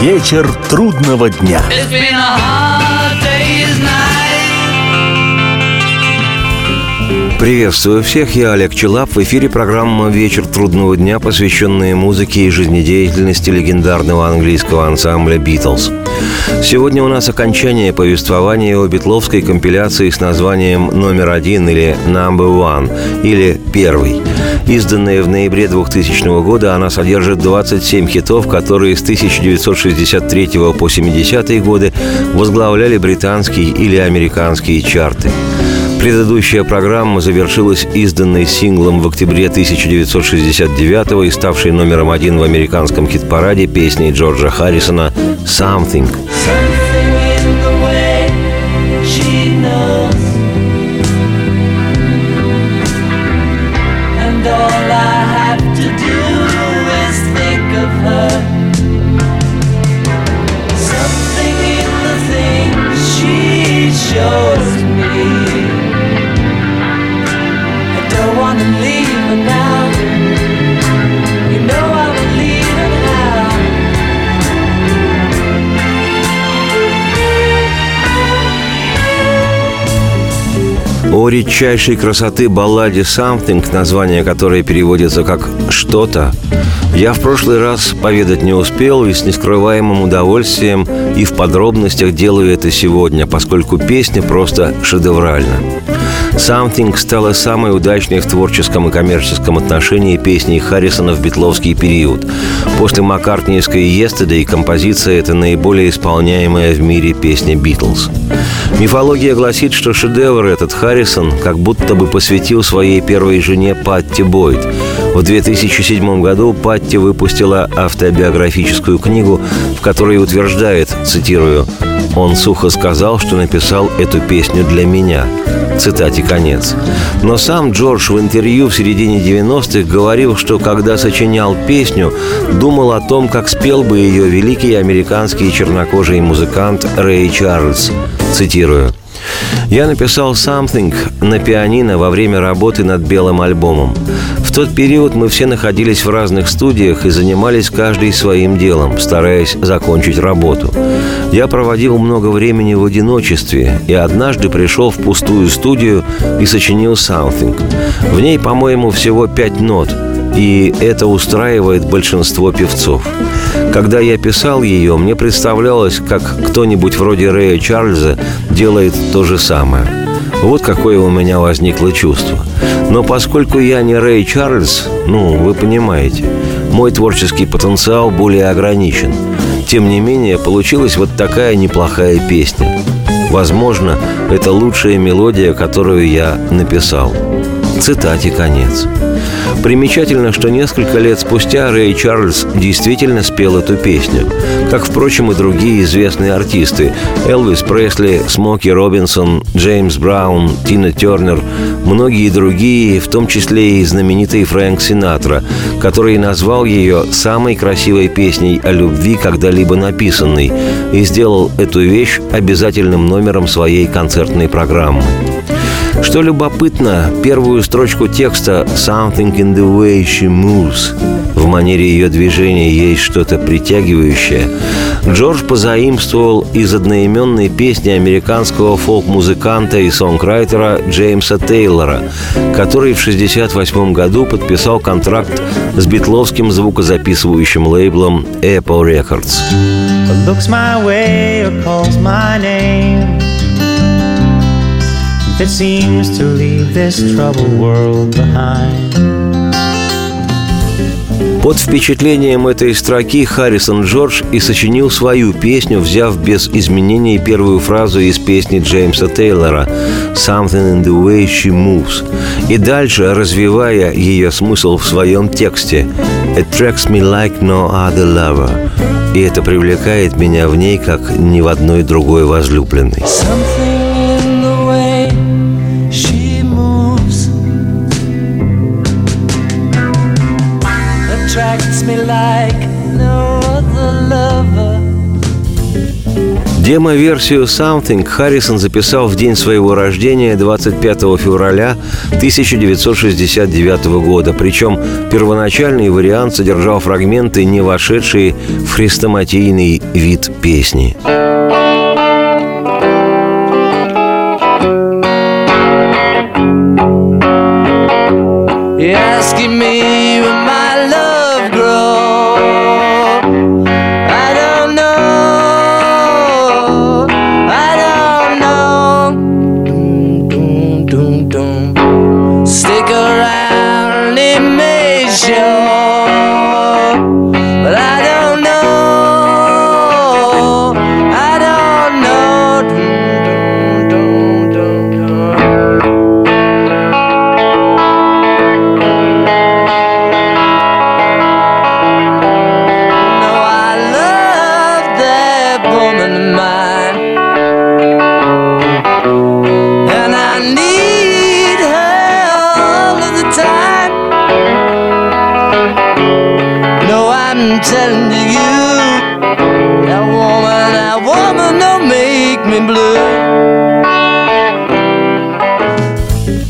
Вечер трудного дня. Приветствую всех, я Олег Челап. В эфире программа «Вечер трудного дня», посвященная музыке и жизнедеятельности легендарного английского ансамбля «Битлз». Сегодня у нас окончание повествования о битловской компиляции с названием «Номер один» или «Number One» или «Первый». Изданная в ноябре 2000 года, она содержит 27 хитов, которые с 1963 по 70-е годы возглавляли британские или американские чарты. Предыдущая программа завершилась изданной синглом в октябре 1969 и ставшей номером один в американском хит-параде песней Джорджа Харрисона «Something». О редчайшей красоты балладе «Something», название которой переводится как «что-то», я в прошлый раз поведать не успел и с нескрываемым удовольствием и в подробностях делаю это сегодня, поскольку песня просто шедевральна. «Something» стала самой удачной в творческом и коммерческом отношении песней Харрисона в битловский период. После маккартниевской «Yesterday» композиция – это наиболее исполняемая в мире песня «Битлз». Мифология гласит, что шедевр этот Харрисон как будто бы посвятил своей первой жене Патти Бойд. В 2007 году Патти выпустила автобиографическую книгу, в которой утверждает, цитирую, «Он сухо сказал, что написал эту песню для меня». Цитате конец. Но сам Джордж в интервью в середине 90-х говорил, что когда сочинял песню, думал о том, как спел бы ее великий американский чернокожий музыкант Рэй Чарльз. Цитирую. Я написал «Something» на пианино во время работы над белым альбомом. В тот период мы все находились в разных студиях и занимались каждый своим делом, стараясь закончить работу. Я проводил много времени в одиночестве и однажды пришел в пустую студию и сочинил «Something». В ней, по-моему, всего пять нот – и это устраивает большинство певцов. Когда я писал ее, мне представлялось, как кто-нибудь вроде Рэя Чарльза делает то же самое. Вот какое у меня возникло чувство. Но поскольку я не Рэй Чарльз, ну, вы понимаете, мой творческий потенциал более ограничен. Тем не менее, получилась вот такая неплохая песня. Возможно, это лучшая мелодия, которую я написал. Цитате конец. Примечательно, что несколько лет спустя Рэй Чарльз действительно спел эту песню, как, впрочем, и другие известные артисты – Элвис Пресли, Смоки Робинсон, Джеймс Браун, Тина Тернер, многие другие, в том числе и знаменитый Фрэнк Синатра, который назвал ее самой красивой песней о любви, когда-либо написанной, и сделал эту вещь обязательным номером своей концертной программы. Что любопытно, первую строчку текста «Something in the way she moves» в манере ее движения есть что-то притягивающее, Джордж позаимствовал из одноименной песни американского фолк-музыканта и сонграйтера Джеймса Тейлора, который в 1968 году подписал контракт с битловским звукозаписывающим лейблом Apple Records. Looks my way or calls my name that seems to leave this troubled world behind. Под впечатлением этой строки Харрисон Джордж и сочинил свою песню, взяв без изменений первую фразу из песни Джеймса Тейлора «Something in the way she moves» и дальше развивая ее смысл в своем тексте «Attracts me like no other lover» и это привлекает меня в ней, как ни в одной другой возлюбленной. Something Демо-версию «Something» Харрисон записал в день своего рождения 25 февраля 1969 года. Причем первоначальный вариант содержал фрагменты, не вошедшие в хрестоматийный вид песни. you.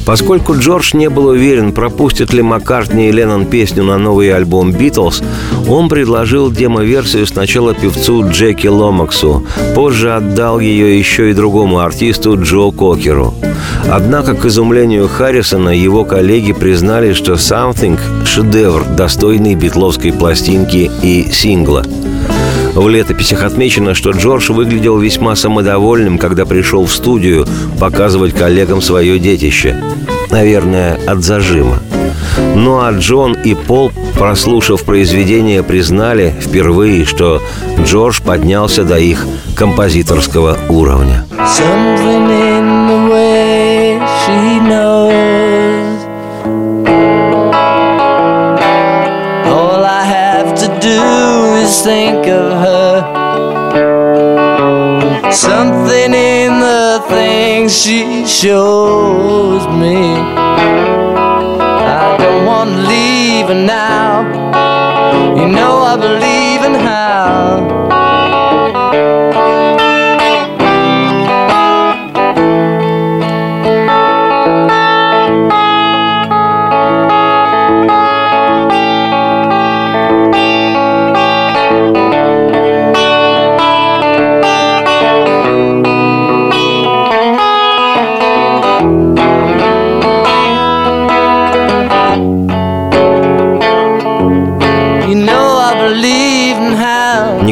Поскольку Джордж не был уверен, пропустит ли Маккартни и Леннон песню на новый альбом «Битлз», он предложил демо-версию сначала певцу Джеки Ломаксу, позже отдал ее еще и другому артисту Джо Кокеру. Однако, к изумлению Харрисона, его коллеги признали, что «Something» — шедевр, достойный битловской пластинки и сингла – в летописях отмечено, что Джордж выглядел весьма самодовольным, когда пришел в студию показывать коллегам свое детище. Наверное, от зажима. Ну а Джон и Пол, прослушав произведение, признали впервые, что Джордж поднялся до их композиторского уровня. Think of her. Something in the things she shows me. I don't want to leave her now.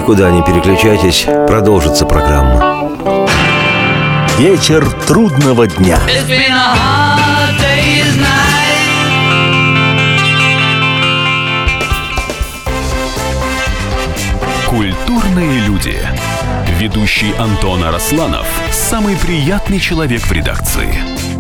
Никуда не переключайтесь, продолжится программа. Вечер трудного дня. Культурные люди. Ведущий Антон Арасланов – самый приятный человек в редакции.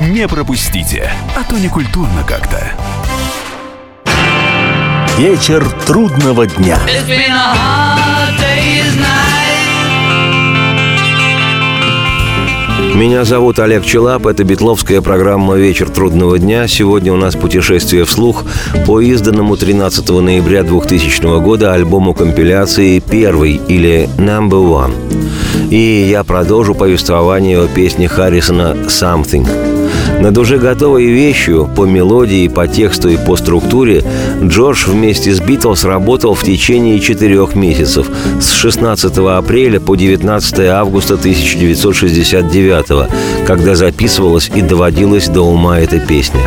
Не пропустите, а то не культурно как-то. Вечер трудного дня. Меня зовут Олег Челап, это битловская программа «Вечер трудного дня». Сегодня у нас путешествие вслух по изданному 13 ноября 2000 года альбому компиляции «Первый» или «Number One». И я продолжу повествование о песне Харрисона «Something». Над уже готовой вещью по мелодии, по тексту и по структуре Джордж вместе с Битлз работал в течение четырех месяцев с 16 апреля по 19 августа 1969 когда записывалась и доводилась до ума эта песня.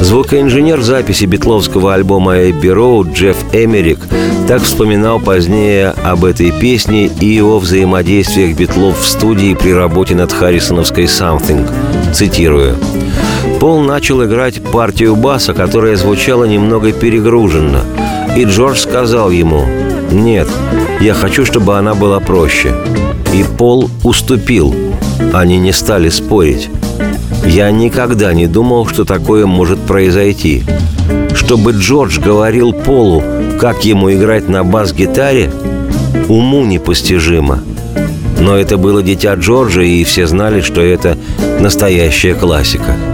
Звукоинженер записи битловского альбома «Эбби Роуд» Джефф Эмерик так вспоминал позднее об этой песне и о взаимодействиях битлов в студии при работе над Харрисоновской «Something». Цитирую. Пол начал играть партию баса, которая звучала немного перегруженно. И Джордж сказал ему, Нет, я хочу, чтобы она была проще. И Пол уступил. Они не стали спорить. Я никогда не думал, что такое может произойти. Чтобы Джордж говорил Полу, как ему играть на бас-гитаре, уму непостижимо. Но это было дитя Джорджа, и все знали, что это настоящая классика –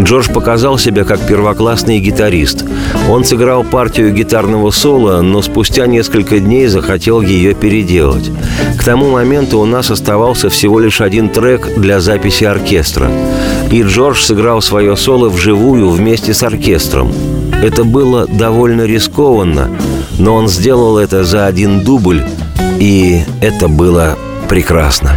Джордж показал себя как первоклассный гитарист. Он сыграл партию гитарного соло, но спустя несколько дней захотел ее переделать. К тому моменту у нас оставался всего лишь один трек для записи оркестра. И Джордж сыграл свое соло вживую вместе с оркестром. Это было довольно рискованно, но он сделал это за один дубль, и это было прекрасно.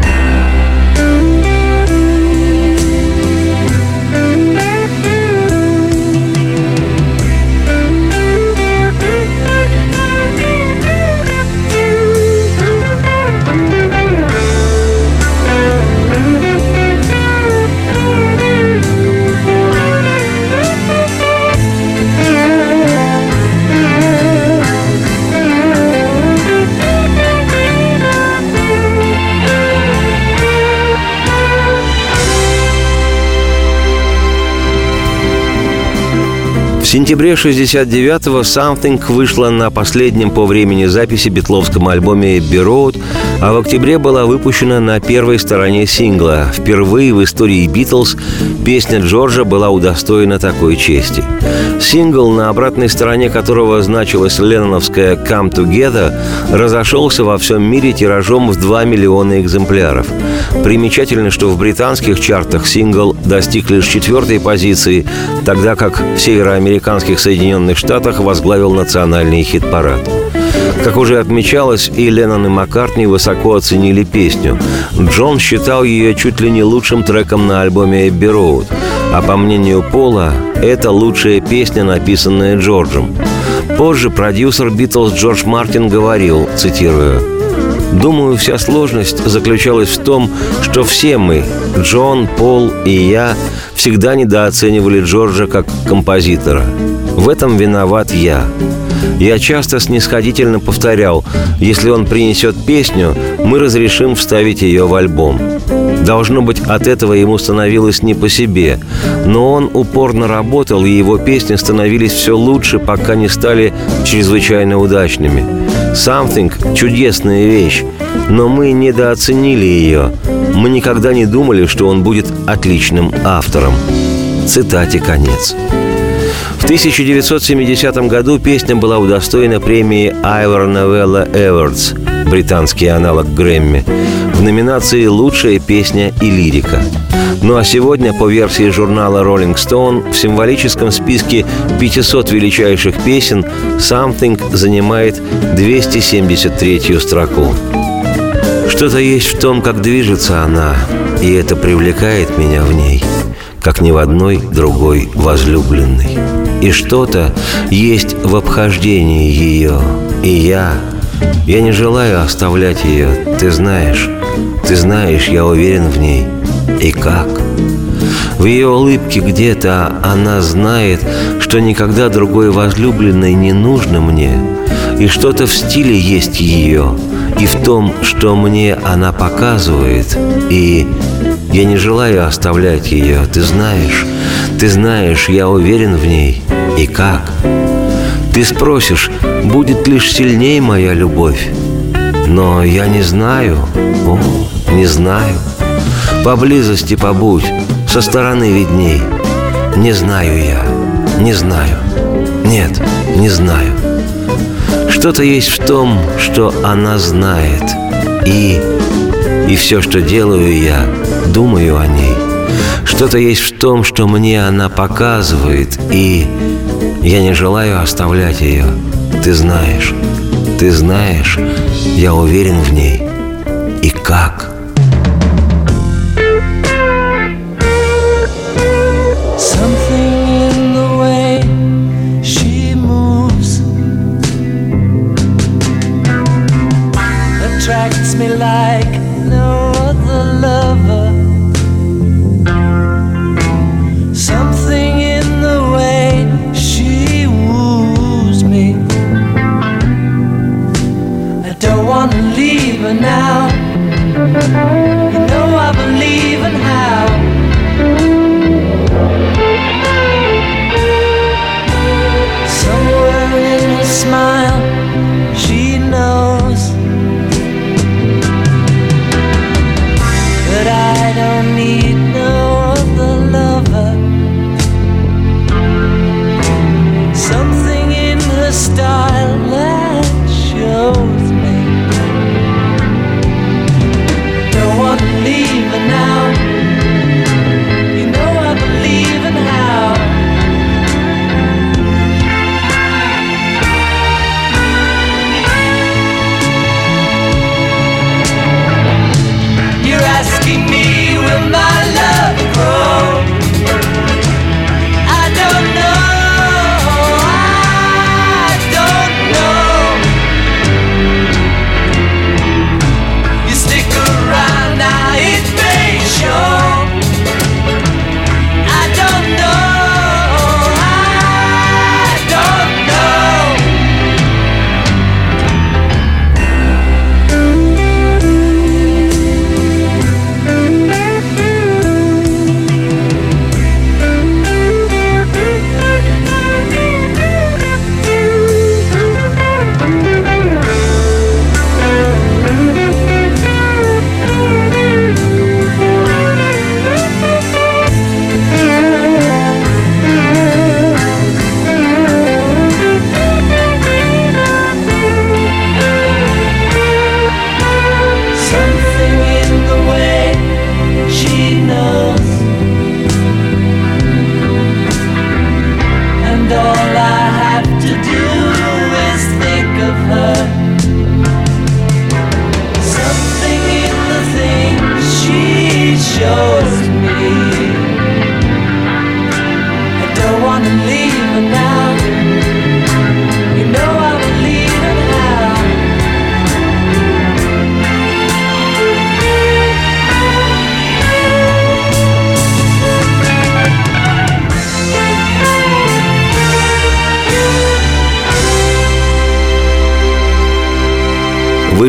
Сентябре 69-го «Something» вышла на последнем по времени записи битловском альбоме «Abbey Road», а в октябре была выпущена на первой стороне сингла. Впервые в истории «Битлз» песня Джорджа была удостоена такой чести. Сингл, на обратной стороне которого значилась ленноновская «Come Together», разошелся во всем мире тиражом в 2 миллиона экземпляров. Примечательно, что в британских чартах сингл достиг лишь четвертой позиции, тогда как в североамериканских Соединенных Штатах возглавил национальный хит-парад. Как уже отмечалось, и Леннон и Маккартни высоко оценили песню. Джон считал ее чуть ли не лучшим треком на альбоме «Эбби Роуд», а по мнению Пола, это лучшая песня, написанная Джорджем. Позже продюсер «Битлз» Джордж Мартин говорил, цитирую, Думаю, вся сложность заключалась в том, что все мы, Джон, Пол и я, всегда недооценивали Джорджа как композитора. В этом виноват я. Я часто снисходительно повторял, если он принесет песню, мы разрешим вставить ее в альбом. Должно быть, от этого ему становилось не по себе. Но он упорно работал, и его песни становились все лучше, пока не стали чрезвычайно удачными. «Something» — чудесная вещь, но мы недооценили ее. Мы никогда не думали, что он будет отличным автором. Цитате конец. В 1970 году песня была удостоена премии Ivor Novella Awards, британский аналог Грэмми, номинации «Лучшая песня и лирика». Ну а сегодня, по версии журнала Rolling Stone, в символическом списке 500 величайших песен «Something» занимает 273-ю строку. Что-то есть в том, как движется она, и это привлекает меня в ней, как ни в одной другой возлюбленной. И что-то есть в обхождении ее, и я, я не желаю оставлять ее, ты знаешь, ты знаешь, я уверен в ней. И как? В ее улыбке где-то она знает, что никогда другой возлюбленной не нужно мне, и что-то в стиле есть ее, и в том, что мне она показывает, и я не желаю оставлять ее, ты знаешь, ты знаешь, я уверен в ней, и как? Ты спросишь, будет лишь сильнее моя любовь, но я не знаю, о, не знаю. Поблизости побудь, со стороны видней. Не знаю я, не знаю. Нет, не знаю. Что-то есть в том, что она знает. И... И все, что делаю я, думаю о ней. Что-то есть в том, что мне она показывает. И... Я не желаю оставлять ее. Ты знаешь. Ты знаешь. Я уверен в ней. И как?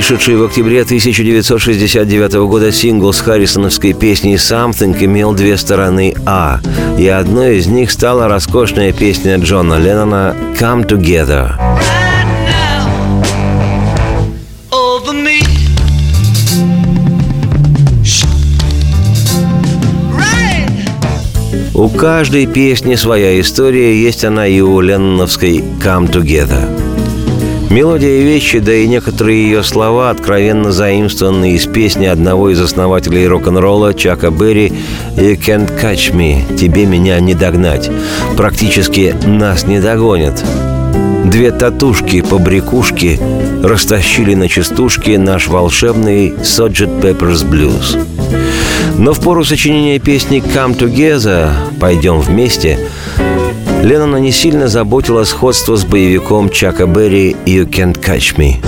Вышедший в октябре 1969 года сингл с харрисоновской песней «Something» имел две стороны «А», и одной из них стала роскошная песня Джона Леннона «Come Together». У каждой песни своя история, есть она и у ленноновской «Come Together». Мелодия вещи, да и некоторые ее слова, откровенно заимствованы из песни одного из основателей рок-н-ролла Чака Берри «You can't catch me» – «Тебе меня не догнать». Практически «нас не догонят». Две татушки по брякушке растащили на частушке наш волшебный Sgt. Pepper's Blues. Но в пору сочинения песни «Come Together» «Пойдем вместе» Леннона не сильно заботило сходство с боевиком Чака Берри «You Can't Catch Me».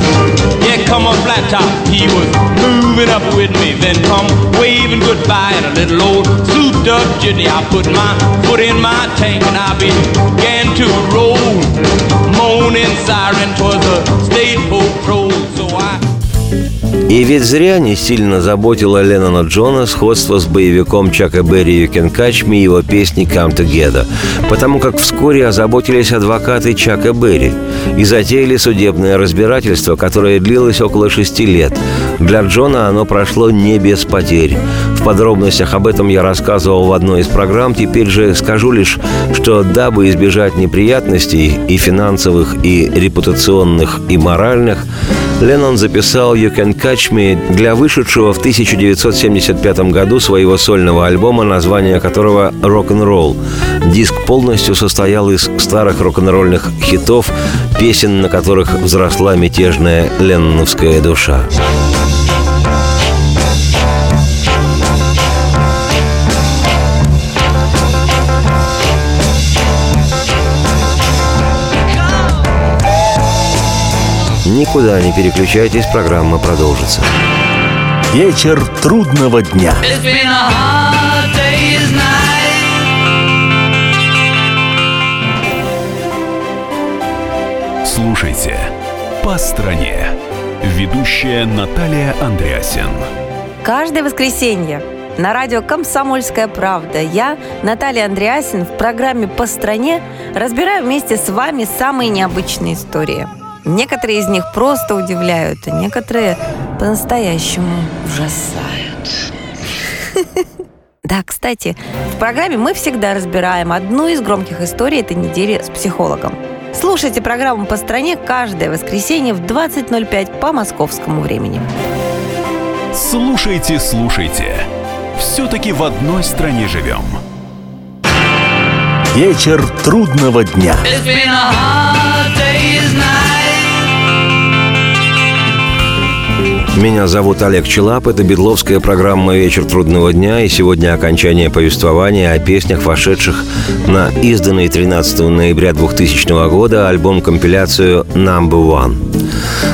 Yeah, come on, flat top. He was moving up with me, then come waving goodbye in a little old souped up jitney. I put my foot in my tank and I began to roll. Moaning siren twas a state patrol, so I. И ведь зря не сильно заботило Леннона Джона сходство с боевиком Чака Берри «You Can Catch Me» и его песни «Come Together», потому как вскоре озаботились адвокаты Чака Берри и затеяли судебное разбирательство, которое длилось около шести лет. Для Джона оно прошло не без потерь. В подробностях об этом я рассказывал в одной из программ, теперь же скажу лишь, что дабы избежать неприятностей и финансовых, и репутационных, и моральных, Леннон записал «You Can Catch Me» для вышедшего в 1975 году своего сольного альбома, название которого «Рок-н-ролл». Диск полностью состоял из старых рок-н-ролльных хитов, песен, на которых взросла мятежная ленноновская душа. Никуда не переключайтесь, программа продолжится. Вечер трудного дня. It's been a hard day's night. Слушайте «По стране». Ведущая Наталья Андреасин. Каждое воскресенье на радио «Комсомольская правда» я, Наталья Андреасин, в программе «По стране» разбираю вместе с вами самые необычные истории. Некоторые из них просто удивляют, а некоторые по-настоящему ужасают. Да, кстати, в программе мы всегда разбираем одну из громких историй этой недели с психологом. Слушайте программу «По стране» каждое воскресенье в 20.05 по московскому времени. Слушайте, слушайте. Все-таки в одной стране живем. Вечер трудного дня. It's been a hard day's night. Меня зовут Олег Челап, это Бедловская программа «Вечер трудного дня», и сегодня окончание повествования о песнях, вошедших на изданный 13 ноября 2000 года альбом-компиляцию «Number One».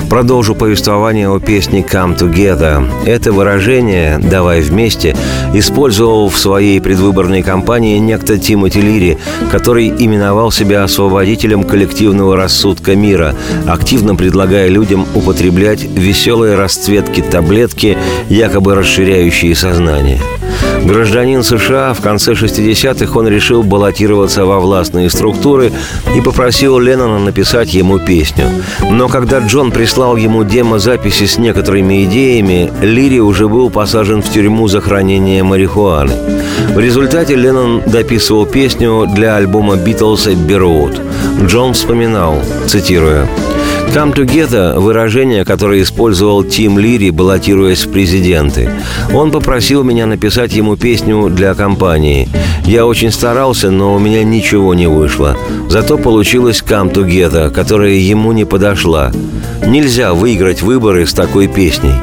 Продолжу повествование о песне «Come Together». Это выражение «давай вместе» использовал в своей предвыборной кампании некто Тимоти Лири, который именовал себя освободителем коллективного рассудка мира, активно предлагая людям употреблять веселые расцветки таблетки, якобы расширяющие сознание. Гражданин США в конце 60-х он решил баллотироваться во властные структуры и попросил Леннона написать ему песню. Но когда Джон прислал ему демозаписи с некоторыми идеями, Лири уже был посажен в тюрьму за хранение марихуаны. В результате Леннон дописывал песню для альбома «Битлз Эбби Роуд». Джон вспоминал, цитируя, «Come Together» – выражение, которое использовал Тим Лири, баллотируясь в президенты. Он попросил меня написать ему песню для компании. Я очень старался, но у меня ничего не вышло. Зато получилась «Come Together», которая ему не подошла. Нельзя выиграть выборы с такой песней.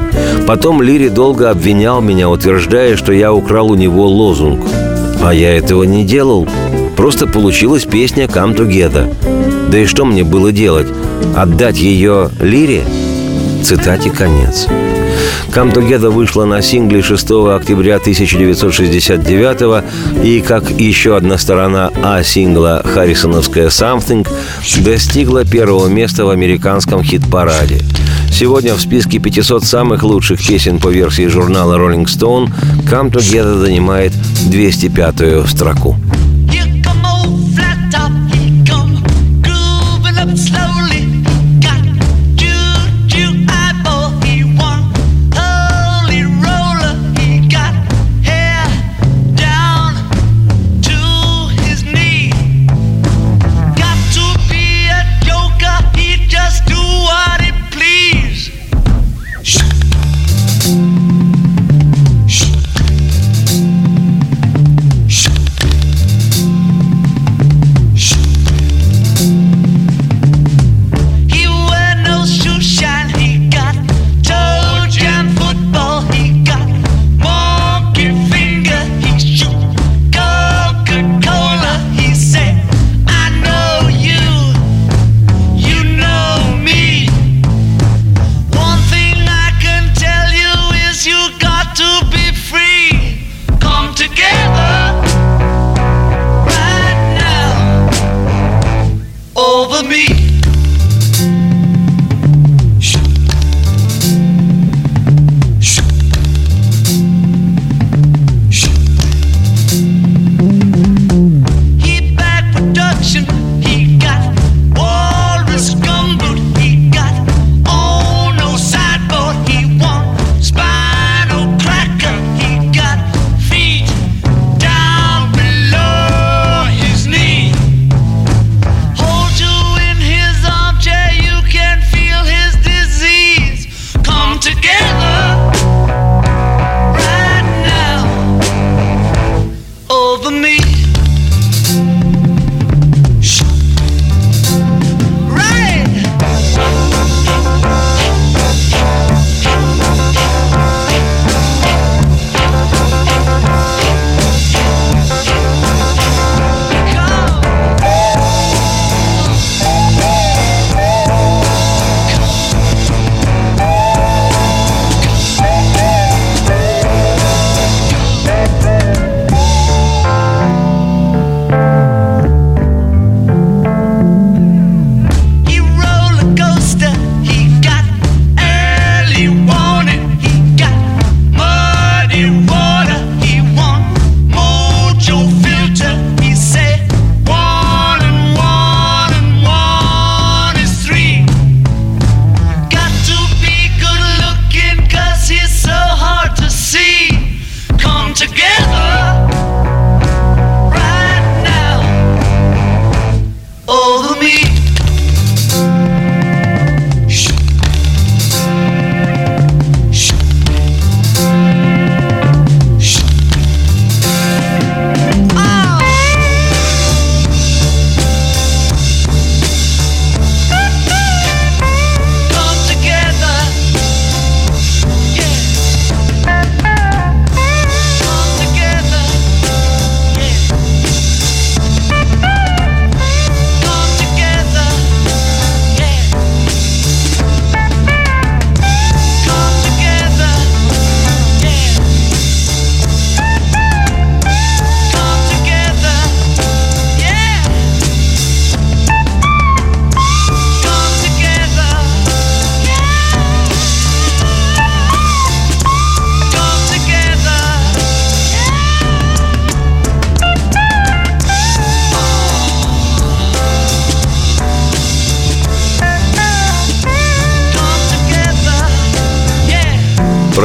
Потом Лири долго обвинял меня, утверждая, что я украл у него лозунг. А я этого не делал. Просто получилась песня «Come Together». Да и что мне было делать? Отдать ее Лире? Цитате конец. «Come Together» вышла на сингле 6 октября 1969 и, как еще одна сторона А сингла «Харрисоновская Something», достигла первого места в американском хит-параде. Сегодня в списке 500 самых лучших песен по версии журнала Rolling Stone «Come Together» занимает 205-ю строку.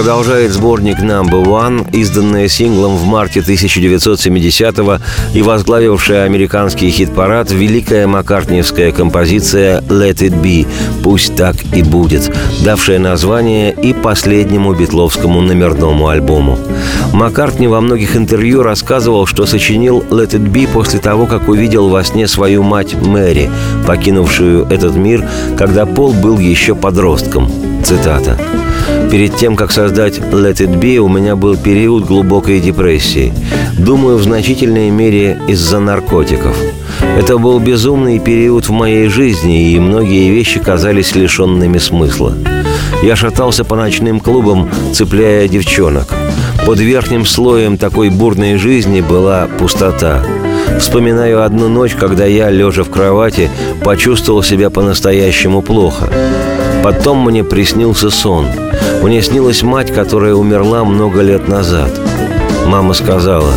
Продолжает сборник Number One, изданный синглом в марте 1970-го и возглавившая американский хит-парад великая маккартниевская композиция «Let It Be» «Пусть так и будет», давшая название и последнему битловскому номерному альбому. Маккартни во многих интервью рассказывал, что сочинил «Let It Be» после того, как увидел во сне свою мать Мэри, покинувшую этот мир, когда Пол был еще подростком. Цитата. Перед тем, как создать Let It Be, у меня был период глубокой депрессии. Думаю, в значительной мере из-за наркотиков. Это был безумный период в моей жизни, и многие вещи казались лишенными смысла. Я шатался по ночным клубам, цепляя девчонок. Под верхним слоем такой бурной жизни была пустота. Вспоминаю одну ночь, когда я, лежа в кровати, почувствовал себя по-настоящему плохо. Потом мне приснился сон. Мне снилась мать, которая умерла много лет назад. Мама сказала,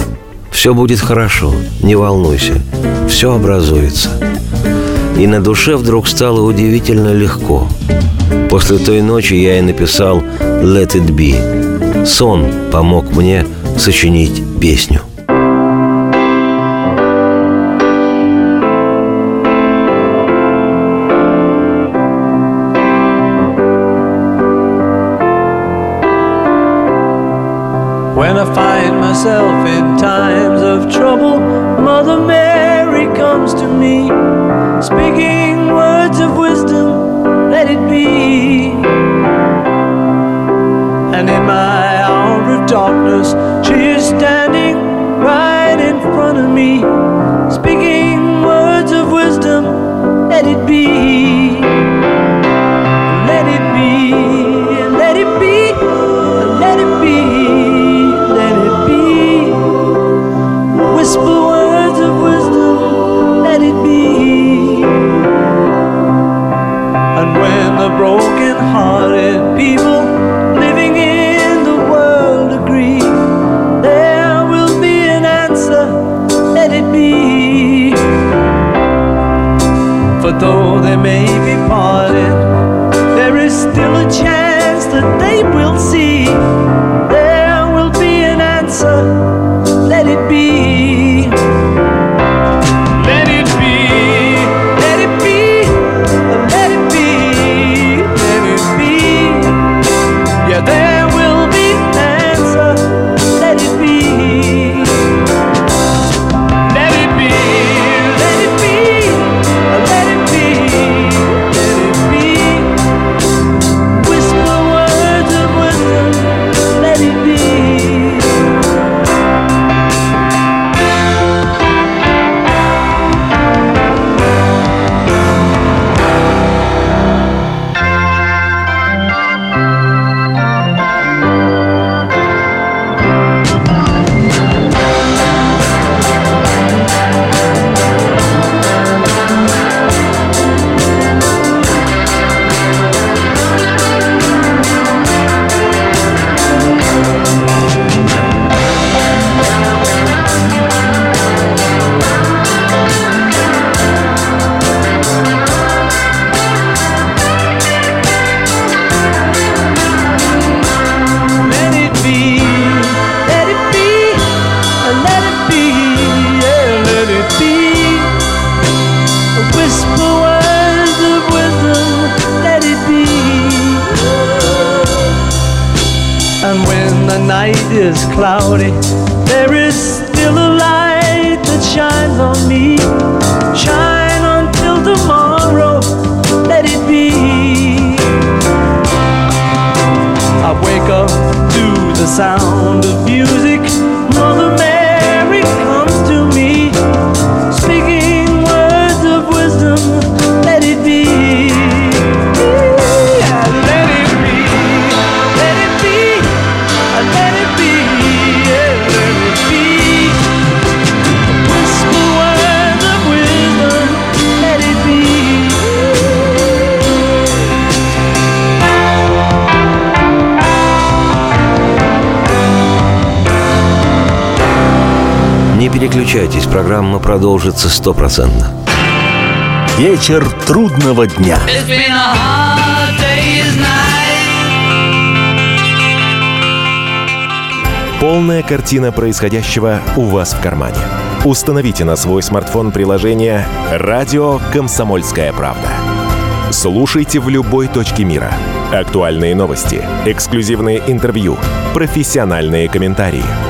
«Все будет хорошо, не волнуйся, все образуется». И на душе вдруг стало удивительно легко. После той ночи я и написал «Let it be». Сон помог мне сочинить песню. Переключайтесь, программа продолжится стопроцентно. Вечер трудного дня. Полная картина происходящего у вас в кармане. Установите на свой смартфон приложение «Радио Комсомольская правда». Слушайте в любой точке мира. Актуальные новости, эксклюзивные интервью, профессиональные комментарии.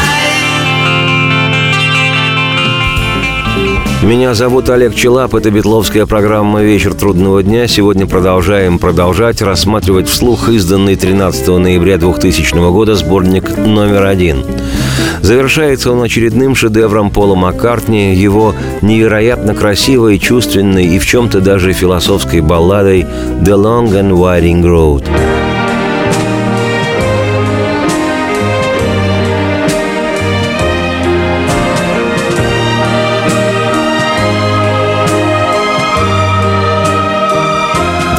Меня зовут Олег Челап. Это Бетловская программа «Вечер трудного дня». Сегодня продолжаем продолжать рассматривать вслух изданный 13 ноября 2000 года сборник номер один. Завершается он очередным шедевром Пола Маккартни, его невероятно красивой, чувственной и в чем-то даже философской балладой «The Long and Winding Road».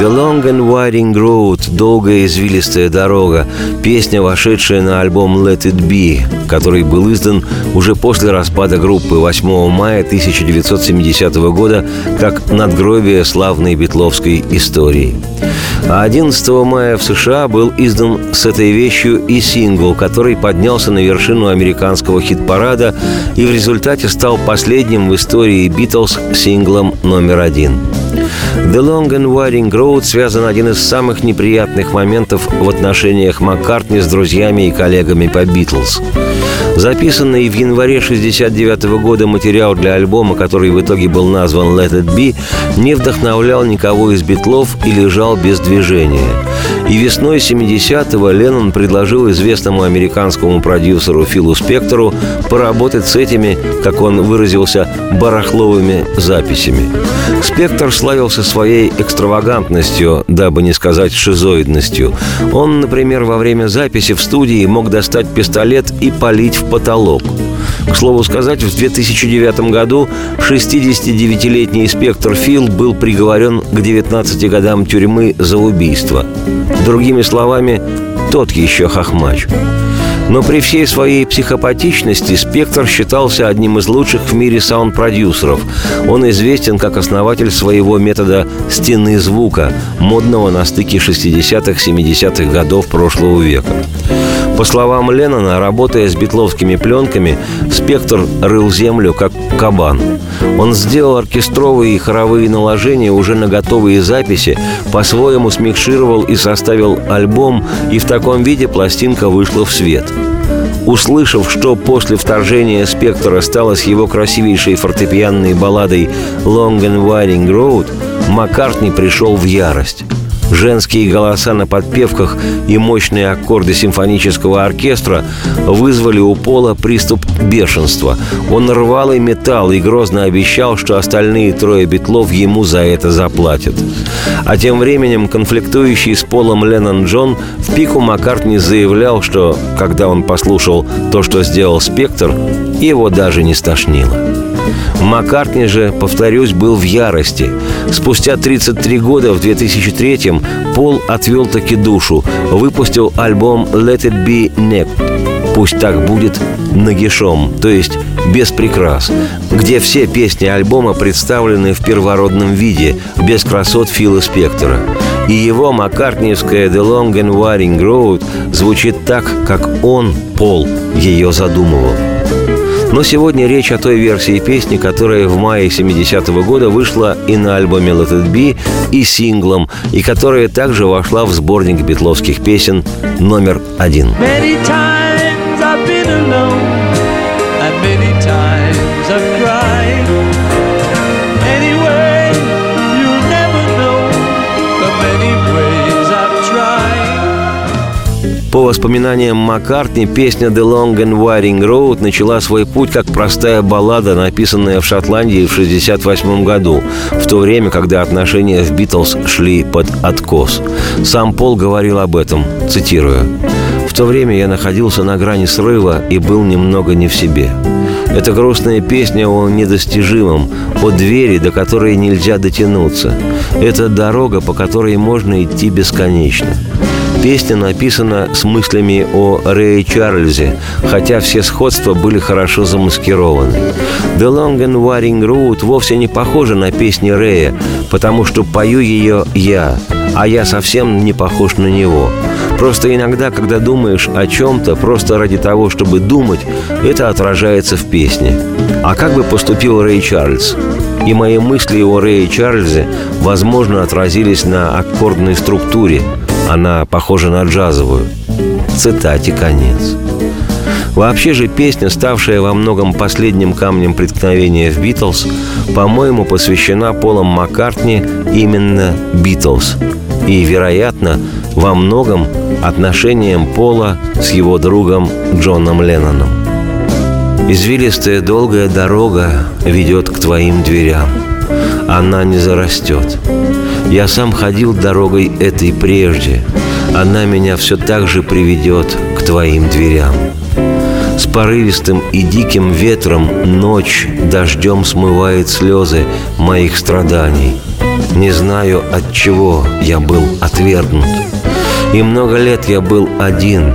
The Long and Winding Road – долгая извилистая дорога, песня, вошедшая на альбом Let It Be, который был издан уже после распада группы 8 мая 1970 года как надгробие славной битловской истории. А 11 мая в США был издан с этой вещью и сингл, который поднялся на вершину американского хит-парада и в результате стал последним в истории Битлз синглом номер один. The Long and Winding Road связан один из самых неприятных моментов в отношениях Маккартни с друзьями и коллегами по Битлз. Записанный в январе 1969 года материал для альбома, который в итоге был назван «Let It Be», не вдохновлял никого из битлов и лежал без движения. И весной 70-го Леннон предложил известному американскому продюсеру Филу Спектору поработать с этими, как он выразился, барахловыми записями. Спектр славился своей экстравагантностью, дабы не сказать шизоидностью. Он, например, во время записи в студии мог достать пистолет и палить в потолок. К слову сказать, в 2009 году 69-летний инспектор Фил был приговорен к 19 годам тюрьмы за убийство. Другими словами, тот еще хохмач. Но при всей своей психопатичности Спектр считался одним из лучших в мире саунд-продюсеров. Он известен как основатель своего метода «стены звука», модного на стыке 60-х-70-х годов прошлого века. По словам Леннона, работая с битловскими пленками, Спектр рыл землю как кабан. Он сделал оркестровые и хоровые наложения уже на готовые записи, по-своему смикшировал и составил альбом, и в таком виде пластинка вышла в свет. Услышав, что после вторжения «Спектра» стало с его красивейшей фортепианной балладой «Long and Winding Road», Маккартни пришел в ярость. Женские голоса на подпевках и мощные аккорды симфонического оркестра вызвали у Пола приступ бешенства. Он рвал и металл и грозно обещал, что остальные трое битлов ему за это заплатят. А тем временем конфликтующий с Полом Леннон Джон в пику Маккартни заявлял, что, когда он послушал то, что сделал Спектр, его даже не стошнило. Маккартни же, повторюсь, был в ярости. Спустя 33 года, в 2003-м, Пол отвел таки душу, выпустил альбом «Let It Be Neck». Пусть так будет нагишом, то есть без прикрас, где все песни альбома представлены в первородном виде, без красот Фила Спектора. И его маккартниевская «The Long and Winding Road» звучит так, как он, Пол, ее задумывал. Но сегодня речь о той версии песни, которая в мае 70-го года вышла и на альбоме Let It Be, и синглом, и которая также вошла в сборник битловских песен номер один. По воспоминаниям Маккартни, песня «The Long and Winding Road» начала свой путь как простая баллада, написанная в Шотландии в 1968 году, в то время, когда отношения в «Битлз» шли под откос. Сам Пол говорил об этом, цитирую. «В то время я находился на грани срыва и был немного не в себе. Это грустная песня о недостижимом, о двери, до которой нельзя дотянуться. Это дорога, по которой можно идти бесконечно. Песня написана с мыслями о Рэе Чарльзе, хотя все сходства были хорошо замаскированы. «The Long and Winding Road» вовсе не похожа на песни Рэя, потому что пою ее я, а я совсем не похож на него. Просто иногда, когда думаешь о чем-то просто ради того, чтобы думать, это отражается в песне. А как бы поступил Рэй Чарльз? И мои мысли о Рэе Чарльзе, возможно, отразились на аккордной структуре. Она похожа на джазовую. Цитате конец. Вообще же песня, ставшая во многом последним камнем преткновения в «Битлз», по-моему, посвящена Полом Маккартни именно «Битлз». И, вероятно, во многом отношениям Пола с его другом Джоном Ленноном. Извилистая долгая дорога ведет к твоим дверям. Она не зарастет. Я сам ходил дорогой этой прежде. Она меня все так же приведет к твоим дверям. С порывистым и диким ветром ночь дождем смывает слезы моих страданий. Не знаю, от чего я был отвергнут. И много лет я был один,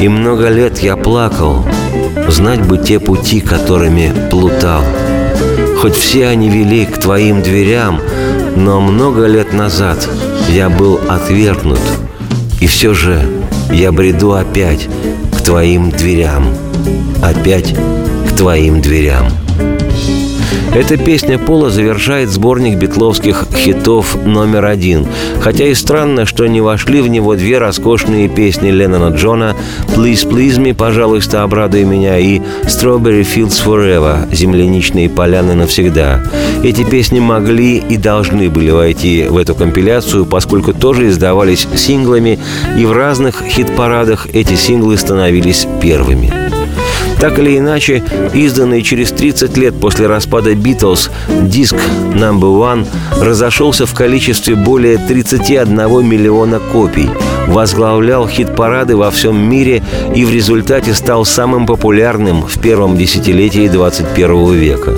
и много лет я плакал. Знать бы те пути, которыми плутал. Хоть все они вели к твоим дверям, но много лет назад я был отвергнут. И все же я бреду опять к твоим дверям. Опять к твоим дверям. Эта песня Пола завершает сборник битловских хитов номер один. Хотя и странно, что не вошли в него две роскошные песни Леннона Джона «Please Please Me», «Пожалуйста, обрадуй меня» и «Strawberry Fields Forever» «Земляничные поляны навсегда». Эти песни могли и должны были войти в эту компиляцию, поскольку тоже издавались синглами, и в разных хит-парадах эти синглы становились первыми. Так или иначе, изданный через 30 лет после распада «Битлз» диск «Number One» разошелся в количестве более 31 миллиона копий, возглавлял хит-парады во всем мире и в результате стал самым популярным в первом десятилетии 21 века.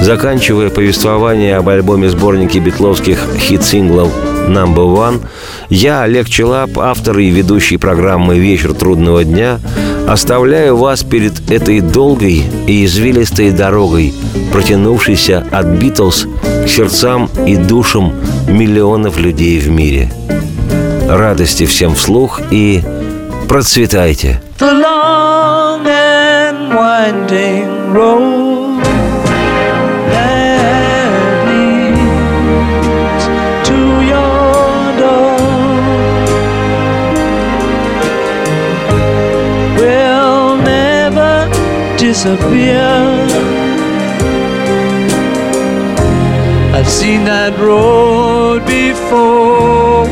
Заканчивая повествование об альбоме-сборнике битловских хит-синглов Number One, я, Олег Челап, автор и ведущий программы «Вечер трудного дня», оставляю вас перед этой долгой и извилистой дорогой, протянувшейся от Битлз к сердцам и душам миллионов людей в мире. Радости всем вслух и процветайте! The long and winding road disappear. I've seen that road before.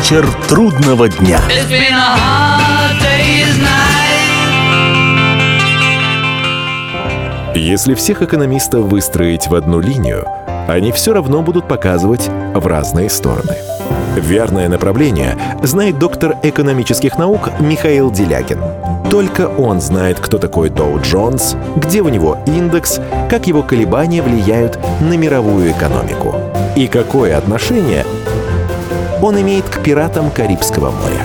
Вечер трудного дня. Если всех экономистов выстроить в одну линию, они все равно будут показывать в разные стороны. Верное направление знает доктор экономических наук Михаил Делягин. Только он знает, кто такой Доу Джонс, где у него индекс, как его колебания влияют на мировую экономику и какое отношение он имеет к пиратам Карибского моря.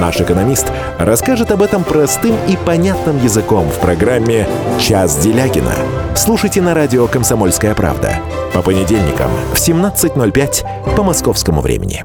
Наш экономист расскажет об этом простым и понятным языком в программе «Час Делягина». Слушайте на радио «Комсомольская правда» по понедельникам в 17.05 по московскому времени.